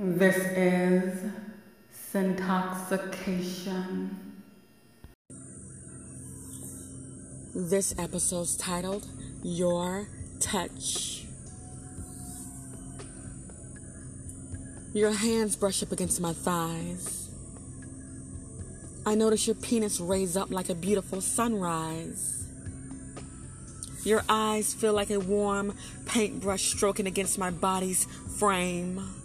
This is Sintoxxication. This episode's titled Your Touch. Your hands brush up against my thighs. I notice your penis raise up like a beautiful sunrise. Your eyes feel like a warm paintbrush stroking against my body's frame.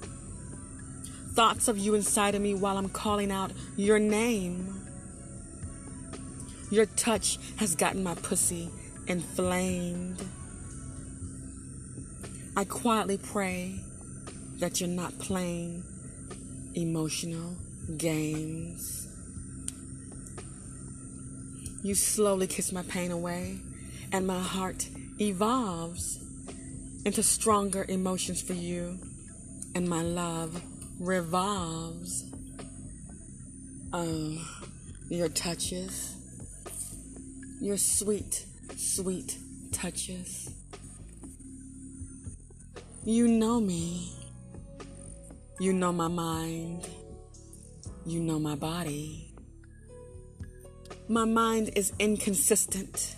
Thoughts of you inside of me while I'm calling out your name. Your touch has gotten my pussy inflamed. I quietly pray that you're not playing emotional games. You slowly kiss my pain away, and my heart evolves into stronger emotions for you, and my love revolves. Oh, your touches, your sweet, sweet touches. You know me. You know my mind. You know my body. My mind is inconsistent.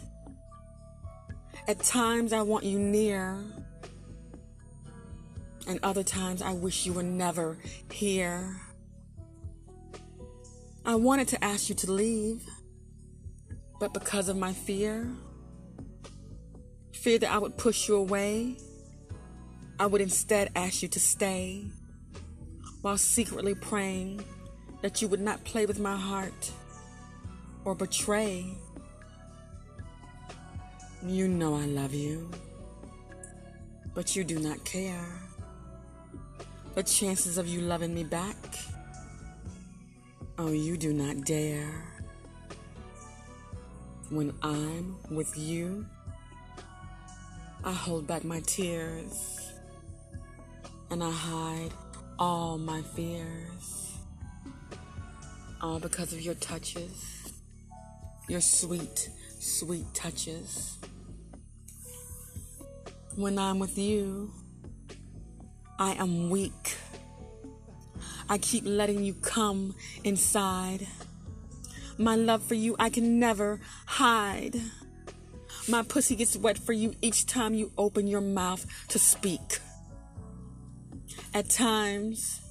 At times I want you near, and other times I wish you were never here. I wanted to ask you to leave, but because of my fear, fear that I would push you away, I would instead ask you to stay while secretly praying that you would not play with my heart or betray. You know I love you, but you do not care. The chances of you loving me back, oh, you do not dare. When I'm with you, I hold back my tears and I hide all my fears. All because of your touches, your sweet, sweet touches. When I'm with you, I am weak. I keep letting you come inside. My love for you, I can never hide. My pussy gets wet for you each time you open your mouth to speak. At times,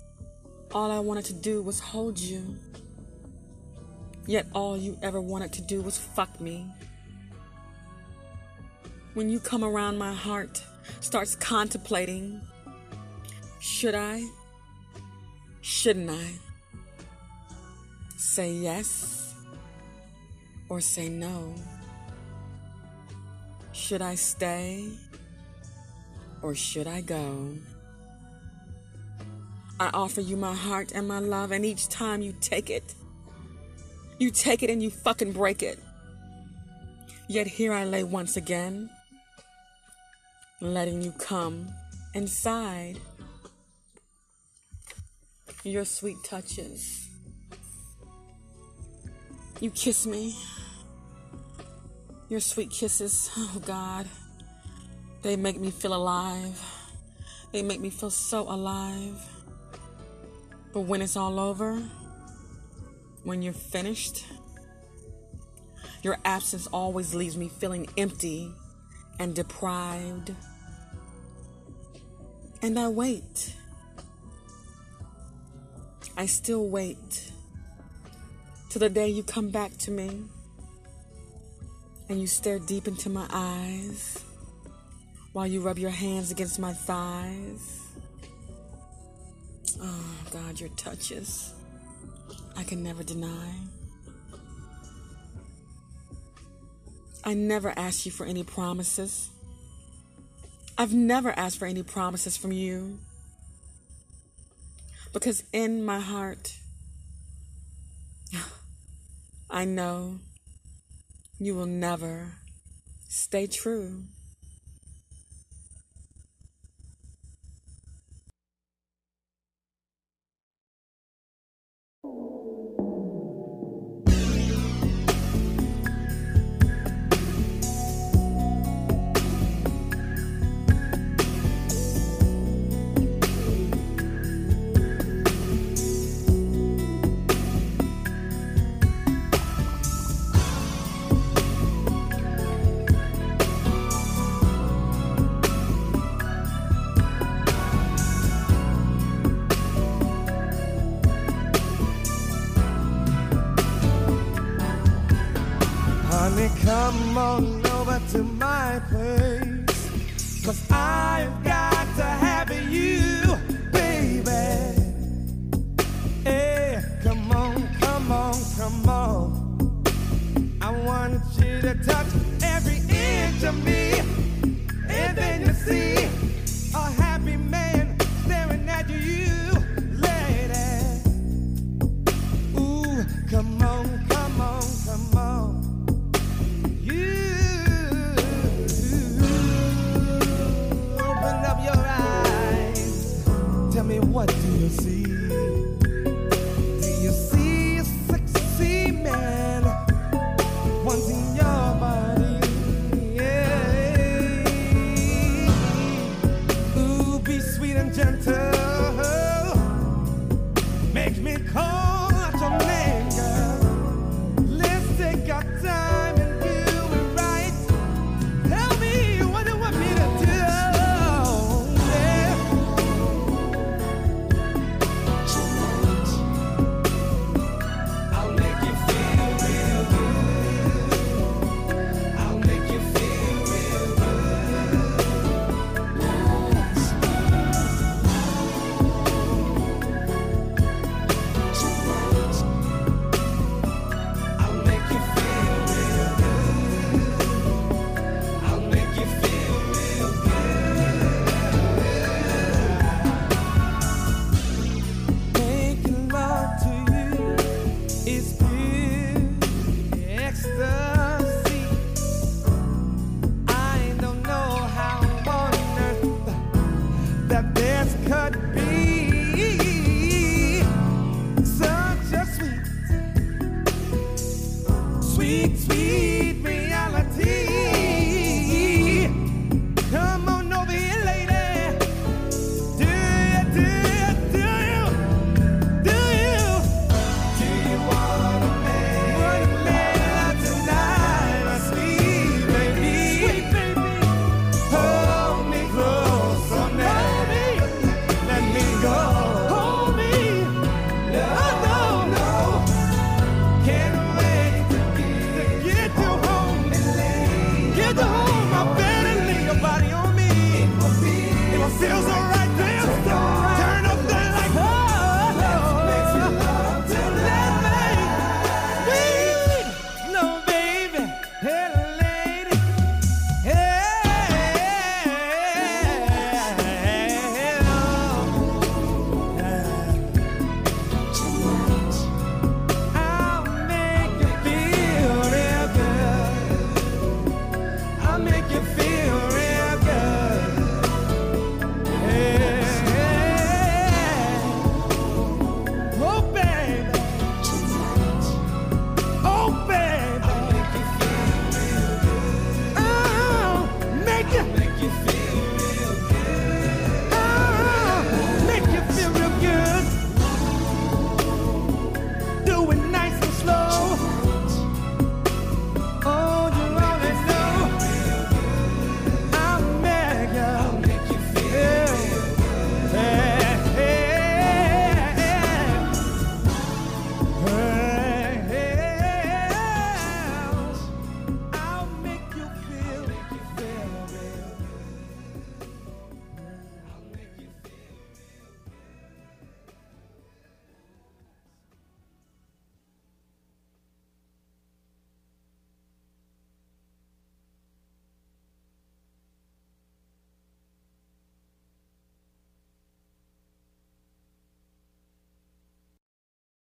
all I wanted to do was hold you. Yet all you ever wanted to do was fuck me. When you come around, my heart starts contemplating should I? Shouldn't I? Say yes or say no? Should I stay or should I go? I offer you my heart and my love, and each time you take it, you take it and you fucking break it. Yet here I lay once again, letting you come inside. Your sweet touches. You kiss me. Your sweet kisses, oh God, they make me feel alive. They make me feel so alive. But when it's all over, when you're finished, your absence always leaves me feeling empty and deprived. And I wait. I still wait till the day you come back to me and you stare deep into my eyes while you rub your hands against my thighs. Oh, God, your touches. I can never deny. I never asked you for any promises. I've never asked for any promises from you. Because in my heart, I know you will never stay true. Honey, come on over to my place. Cause I've got to have you, baby. Hey, come on, come on, come on. I want you to touch every inch of me. what do you see?